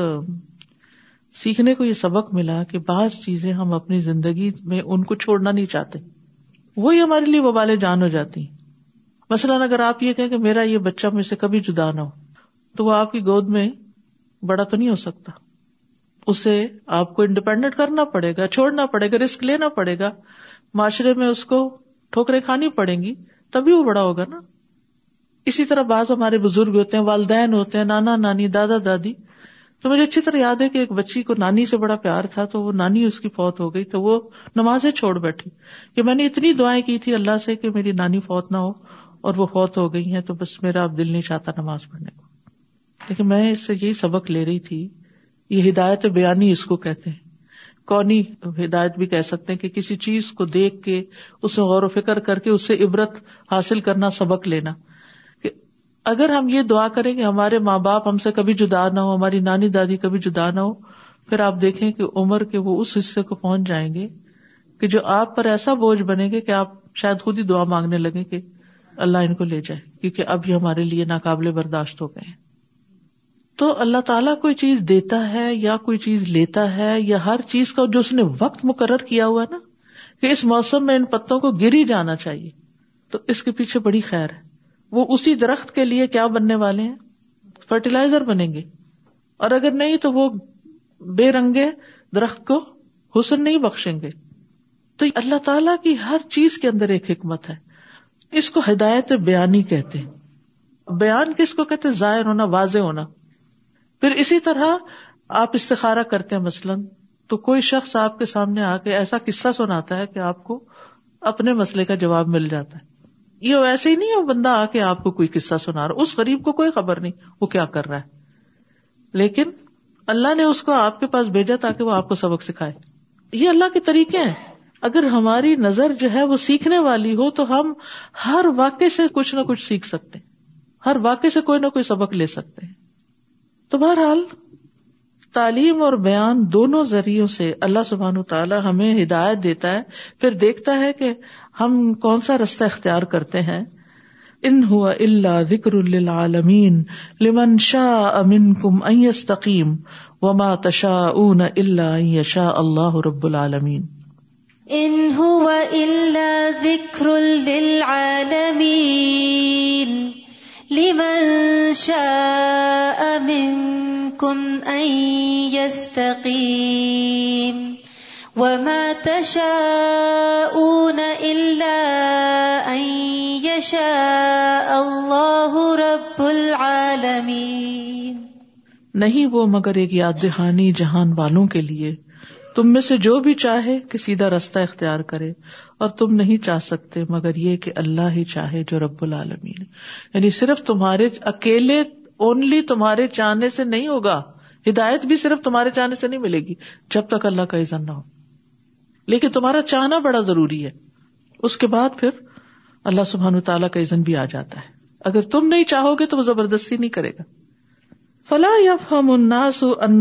سیکھنے کو یہ سبق ملا کہ بعض چیزیں ہم اپنی زندگی میں ان کو چھوڑنا نہیں چاہتے وہی ہمارے لیے وبال جان ہو جاتی مثلاً اگر آپ یہ کہیں کہ میرا یہ بچہ مجھ سے کبھی جدا نہ ہو تو وہ آپ کی گود میں بڑا تو نہیں ہو سکتا اسے آپ کو انڈیپینڈنٹ کرنا پڑے گا چھوڑنا پڑے گا رسک لینا پڑے گا معاشرے میں اس کو ٹھوکریں کھانی پڑیں گی تبھی وہ بڑا ہوگا نا اسی طرح بعض ہمارے بزرگ ہوتے ہیں والدین ہوتے ہیں نانا نانی دادا دادی تو مجھے اچھی طرح یاد ہے کہ ایک بچی کو نانی سے بڑا پیار تھا تو وہ نانی اس کی فوت ہو گئی تو وہ نمازیں چھوڑ بیٹھی کہ میں نے اتنی دعائیں کی تھی اللہ سے کہ میری نانی فوت نہ ہو اور وہ فوت ہو گئی ہیں تو بس میرا اب دل نہیں چاہتا نماز پڑھنے کو لیکن میں اس سے یہی سبق لے رہی تھی یہ ہدایت بیانی اس کو کہتے ہیں کونی ہدایت بھی کہہ سکتے ہیں کہ کسی چیز کو دیکھ کے اسے غور و فکر کر کے اس سے عبرت حاصل کرنا سبق لینا کہ اگر ہم یہ دعا کریں کہ ہمارے ماں باپ ہم سے کبھی جدا نہ ہو ہماری نانی دادی کبھی جدا نہ ہو پھر آپ دیکھیں کہ عمر کے وہ اس حصے کو پہنچ جائیں گے کہ جو آپ پر ایسا بوجھ بنے گے کہ آپ شاید خود ہی دعا مانگنے لگے کہ اللہ ان کو لے جائے کیونکہ اب یہ ہمارے لیے ناقابل برداشت ہو گئے تو اللہ تعالیٰ کوئی چیز دیتا ہے یا کوئی چیز لیتا ہے یا ہر چیز کا جو اس نے وقت مقرر کیا ہوا نا کہ اس موسم میں ان پتوں کو گری جانا چاہیے تو اس کے پیچھے بڑی خیر ہے وہ اسی درخت کے لیے کیا بننے والے ہیں فرٹیلائزر بنیں گے اور اگر نہیں تو وہ بے رنگے درخت کو حسن نہیں بخشیں گے تو اللہ تعالیٰ کی ہر چیز کے اندر ایک حکمت ہے اس کو ہدایت بیانی کہتے ہیں بیان کس کو کہتے ظاہر ہونا واضح ہونا پھر اسی طرح آپ استخارا کرتے ہیں مثلاً تو کوئی شخص آپ کے سامنے آ کے ایسا قصہ سناتا ہے کہ آپ کو اپنے مسئلے کا جواب مل جاتا ہے یہ ویسے ہی نہیں وہ بندہ آ کے آپ کو کوئی قصہ سنا رہا اس غریب کو کوئی خبر نہیں وہ کیا کر رہا ہے لیکن اللہ نے اس کو آپ کے پاس بھیجا تاکہ وہ آپ کو سبق سکھائے یہ اللہ کے طریقے ہیں اگر ہماری نظر جو ہے وہ سیکھنے والی ہو تو ہم ہر واقعے سے کچھ نہ کچھ سیکھ سکتے ہیں ہر واقعے سے کوئی نہ کوئی سبق لے سکتے ہیں تو بہرحال تعلیم اور بیان دونوں ذریعوں سے اللہ سبحان و تعالیٰ ہمیں ہدایت دیتا ہے پھر دیکھتا ہے کہ ہم کون سا رستہ اختیار کرتے ہیں ان ہوا اللہ ذکر عالمین لمن شاہ ان کم ائس تقیم الا ان اون اللہ رب العالمین ان ہوا اللہ ذکر للعالمین لمن شاء منكم أن أن يستقيم وما تشاءون إلا يشاء الله رب العالمين نہیں وہ مگر ایک یاد دہانی جہان والوں کے لیے تم میں سے جو بھی چاہے کہ سیدھا رستہ اختیار کرے اور تم نہیں چاہ سکتے مگر یہ کہ اللہ ہی چاہے جو رب العالمین یعنی صرف تمہارے اکیلے اونلی تمہارے چاہنے سے نہیں ہوگا ہدایت بھی صرف تمہارے چاہنے سے نہیں ملے گی جب تک اللہ کا عزن نہ ہو لیکن تمہارا چاہنا بڑا ضروری ہے اس کے بعد پھر اللہ سبحان تعالیٰ کا عزن بھی آ جاتا ہے اگر تم نہیں چاہو گے تو وہ زبردستی نہیں کرے گا فلا ان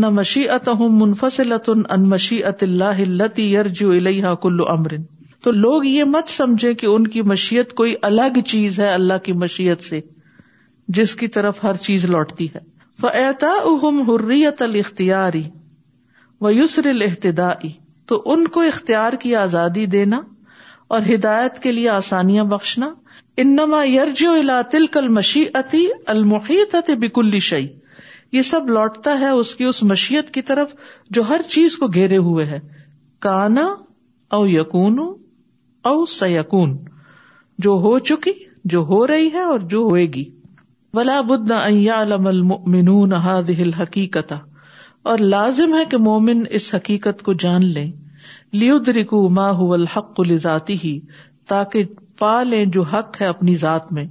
اللہ کلو امرن تو لوگ یہ مت سمجھے کہ ان کی مشیت کوئی الگ چیز ہے اللہ کی مشیت سے جس کی طرف ہر چیز لوٹتی ہے اہم حریت الختیاری و یسر الحتدا تو ان کو اختیار کی آزادی دینا اور ہدایت کے لیے آسانیاں بخشنا انما یرج الا کل المشیتی المحیط بکلی شعی یہ سب لوٹتا ہے اس کی اس مشیت کی طرف جو ہر چیز کو گھیرے ہوئے ہے کانا او یقون او سیکون جو ہو چکی جو ہو رہی ہے اور جو ہوئے گی ولا بد نہ حقیقت اور لازم ہے کہ مومن اس حقیقت کو جان لے ما ہو الحق لذاتی ہی تاکہ پا لے جو حق ہے اپنی ذات میں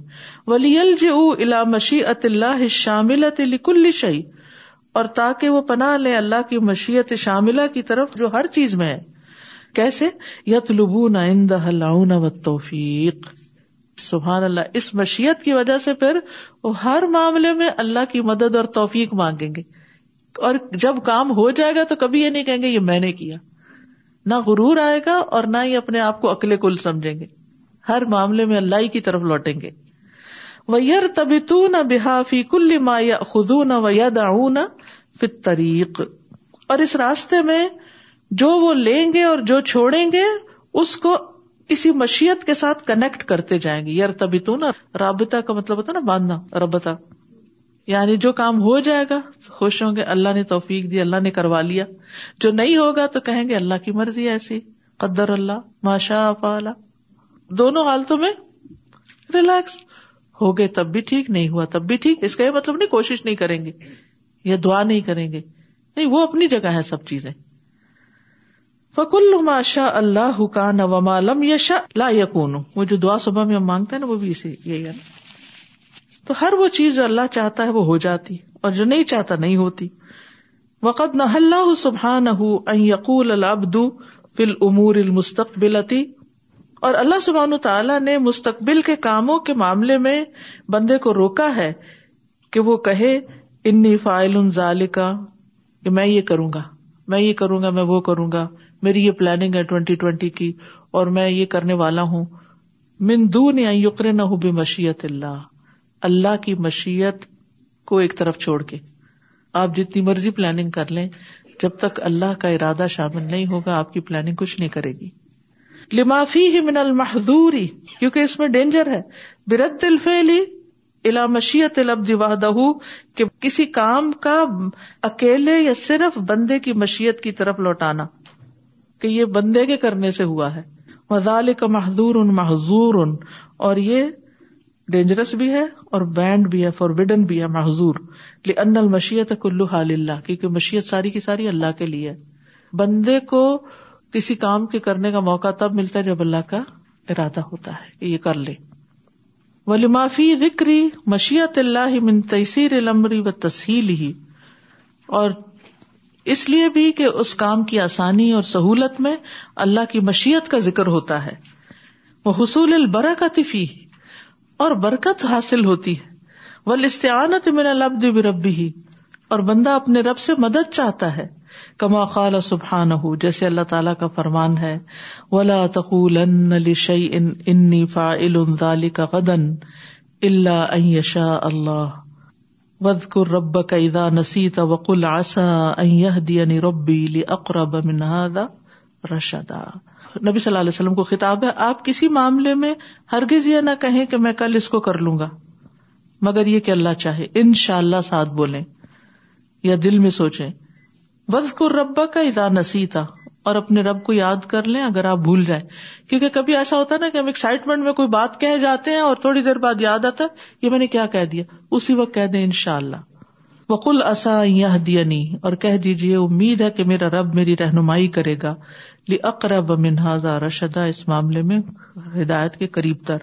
ولی الج الا مشی عط اللہ شامل اور تاکہ وہ پناہ لے اللہ کی مشیت شاملہ کی طرف جو ہر چیز میں ہے کیسے یتلبو نہ اندہ و توفیق سبحان اللہ اس مشیت کی وجہ سے پھر وہ ہر معاملے میں اللہ کی مدد اور توفیق مانگیں گے اور جب کام ہو جائے گا تو کبھی یہ نہیں کہیں گے یہ میں نے کیا نہ غرور آئے گا اور نہ ہی اپنے آپ کو اکلے کل سمجھیں گے ہر معاملے میں اللہ ہی کی طرف لوٹیں گے ویر تبھی تو نہ بحا فی کل خزو نہ وید آؤں نہ اور اس راستے میں جو وہ لیں گے اور جو چھوڑیں گے اس کو کسی مشیت کے ساتھ کنیکٹ کرتے جائیں گے یار تبھی تو نا رابطہ کا مطلب ہوتا نا باندھنا ربتا یعنی جو کام ہو جائے گا خوش ہوں گے اللہ نے توفیق دی اللہ نے کروا لیا جو نہیں ہوگا تو کہیں گے اللہ کی مرضی ایسی قدر اللہ ماشا اللہ دونوں حالتوں میں ریلیکس ہو گئے تب بھی ٹھیک نہیں ہوا تب بھی ٹھیک اس کا یہ مطلب نہیں کوشش نہیں کریں گے یا دعا نہیں کریں گے نہیں وہ اپنی جگہ ہے سب چیزیں ما الماشا اللہ حکان لم یشا لا یقون وہ جو دعا صبح میں ہم مانگتے ہیں نا وہ بھی اسی یہی ہے نا تو ہر وہ چیز جو اللہ چاہتا ہے وہ ہو جاتی اور جو نہیں چاہتا نہیں ہوتی نہ اللہ یقول فی اور اللہ سبحان تعالیٰ نے مستقبل کے کاموں کے معاملے میں بندے کو روکا ہے کہ وہ کہے انی فائل ان ظال کا میں یہ کروں گا میں یہ کروں گا میں وہ کروں گا میری یہ پلاننگ ہے ٹوینٹی ٹوینٹی کی اور میں یہ کرنے والا ہوں یقر نہ ہو بے مشیت اللہ اللہ کی مشیت کو ایک طرف چھوڑ کے آپ جتنی مرضی پلاننگ کر لیں جب تک اللہ کا ارادہ شامل نہیں ہوگا آپ کی پلاننگ کچھ نہیں کرے گی لمافی ہی من المحدوری کیونکہ اس میں ڈینجر ہے برت الفیلی الا مشیت کسی کام کا اکیلے یا صرف بندے کی مشیت کی طرف لوٹانا کہ یہ بندے کے کرنے سے ہوا ہے مزال کا محضور ان محضور ان اور یہ ڈینجرس بھی ہے اور بینڈ بھی ہے فار بڈن بھی ہے محضور ان المشیت کلو حال اللہ کیونکہ مشیت ساری کی ساری اللہ کے لیے بندے کو کسی کام کے کرنے کا موقع تب ملتا ہے جب اللہ کا ارادہ ہوتا ہے کہ یہ کر لے وہ لمافی ذکری مشیت اللہ من تیسیر لمری و تسہیل ہی اور اس لیے بھی کہ اس کام کی آسانی اور سہولت میں اللہ کی مشیت کا ذکر ہوتا ہے وہ حصول البرا کا اور برکت حاصل ہوتی ہے والاستعانت من میرا لب ہی اور بندہ اپنے رب سے مدد چاہتا ہے کما قال سبحان ہو جیسے اللہ تعالیٰ کا فرمان ہے ولا تقول ذلك کا قدن اللہ عیشا اللہ ربا کا ادا نسی تھا رشدا نبی صلی اللہ علیہ وسلم کو خطاب ہے آپ کسی معاملے میں ہرگز یہ نہ کہیں کہ میں کل اس کو کر لوں گا مگر یہ کہ اللہ چاہے ان شاء اللہ ساتھ بولیں یا دل میں سوچیں ربا کا ادا نسیتا اور اپنے رب کو یاد کر لیں اگر آپ بھول جائیں کیونکہ کبھی ایسا ہوتا ہے کہ ہم ایکسائٹمنٹ میں کوئی بات کہہ جاتے ہیں اور تھوڑی دیر بعد یاد آتا یہ میں نے کیا کہہ دیا اسی وقت کہہ دیں ان شاء اللہ وہ اصا یہ نہیں اور کہہ دیجیے امید ہے کہ میرا رب میری رہنمائی کرے گا اقرب لکربن شدہ اس معاملے میں ہدایت کے قریب تر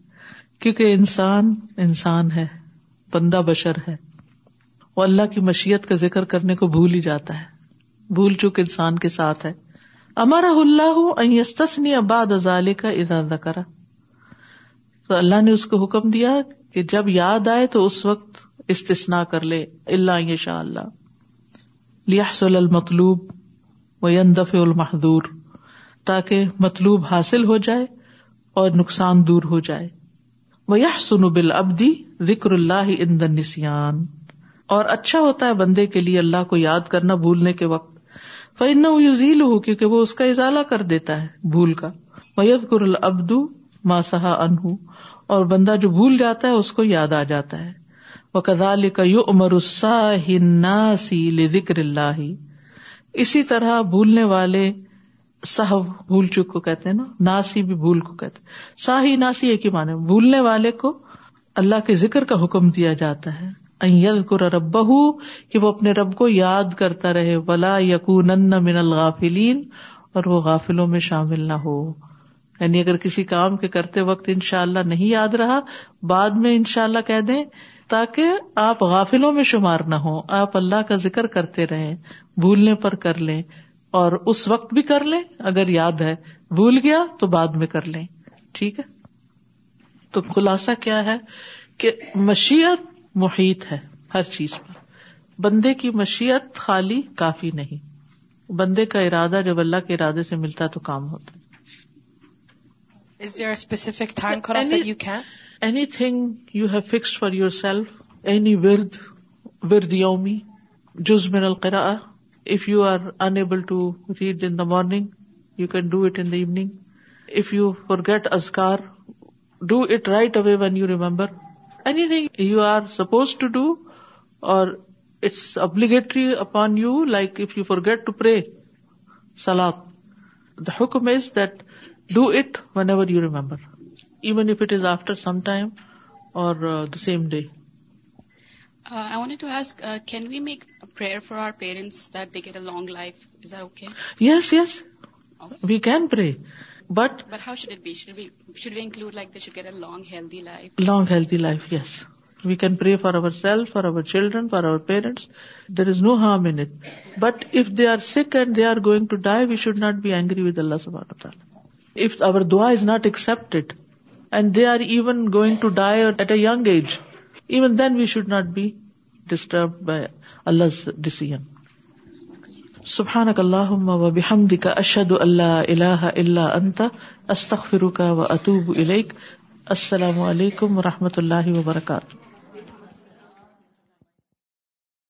کیونکہ انسان انسان ہے بندہ بشر ہے وہ اللہ کی مشیت کا ذکر کرنے کو بھول ہی جاتا ہے بھول چک انسان کے ساتھ ہے امارا اللہ اباد ازالے کا ارادہ کرا تو اللہ نے اس کو حکم دیا کہ جب یاد آئے تو اس وقت استثنا کر لے اللہ شاء اللہ لیہ المطلوب و دف المحدور تاکہ مطلوب حاصل ہو جائے اور نقصان دور ہو جائے ابدی اللہ ان اور اچھا ہوتا ہے بندے کے لیے اللہ کو یاد کرنا بھولنے کے وقت فن ہو کیونکہ وہ اس کا ازالہ کر دیتا ہے بھول کا گر ابدو ماسا انہ اور بندہ جو بھول جاتا ہے اس کو یاد آ جاتا ہے وہ کدال کا یو امراہ ذکر اللہ اسی طرح بھولنے والے بھول کو کہتے ہیں نا ناسی بھی بھول کو کہتے سا ہی ناسی ایک ہی معنی بھولنے والے کو اللہ کے ذکر کا حکم دیا جاتا ہے رب کہ وہ اپنے رب کو یاد کرتا رہے ولا یقون من الغافلین اور وہ غافلوں میں شامل نہ ہو یعنی اگر کسی کام کے کرتے وقت انشاءاللہ اللہ نہیں یاد رہا بعد میں ان شاء اللہ تاکہ آپ غافلوں میں شمار نہ ہو آپ اللہ کا ذکر کرتے رہیں بھولنے پر کر لیں اور اس وقت بھی کر لیں اگر یاد ہے بھول گیا تو بعد میں کر لیں ٹھیک ہے تو خلاصہ کیا ہے کہ مشیت محیط ہے ہر چیز پر بندے کی مشیت خالی کافی نہیں بندے کا ارادہ جب اللہ کے ارادے سے ملتا تو کام ہوتا anything you have fix for yourself any word word یومی جز من القرا If you are unable to read in the morning, you can do it in the evening. If you forget azkar, do it right away when you remember. Anything you are supposed to do or it's obligatory upon you, like if you forget to pray, salat. The hukum is that do it whenever you remember, even if it is after some time or uh, the same day. Long lives yes yes we can بٹھی long healthy life yes we can pray for our children for our parents there is no harm in it but if they are sick and they are going to die we should not be angry with اللہ سبرک if O does not accept and they are even گوئگ to die at a young age even then we should not be disturb by اللہ ومدی کا لا اللہ اللہ اللہ فروکہ و اطوب السلام عليكم و الله وبركاته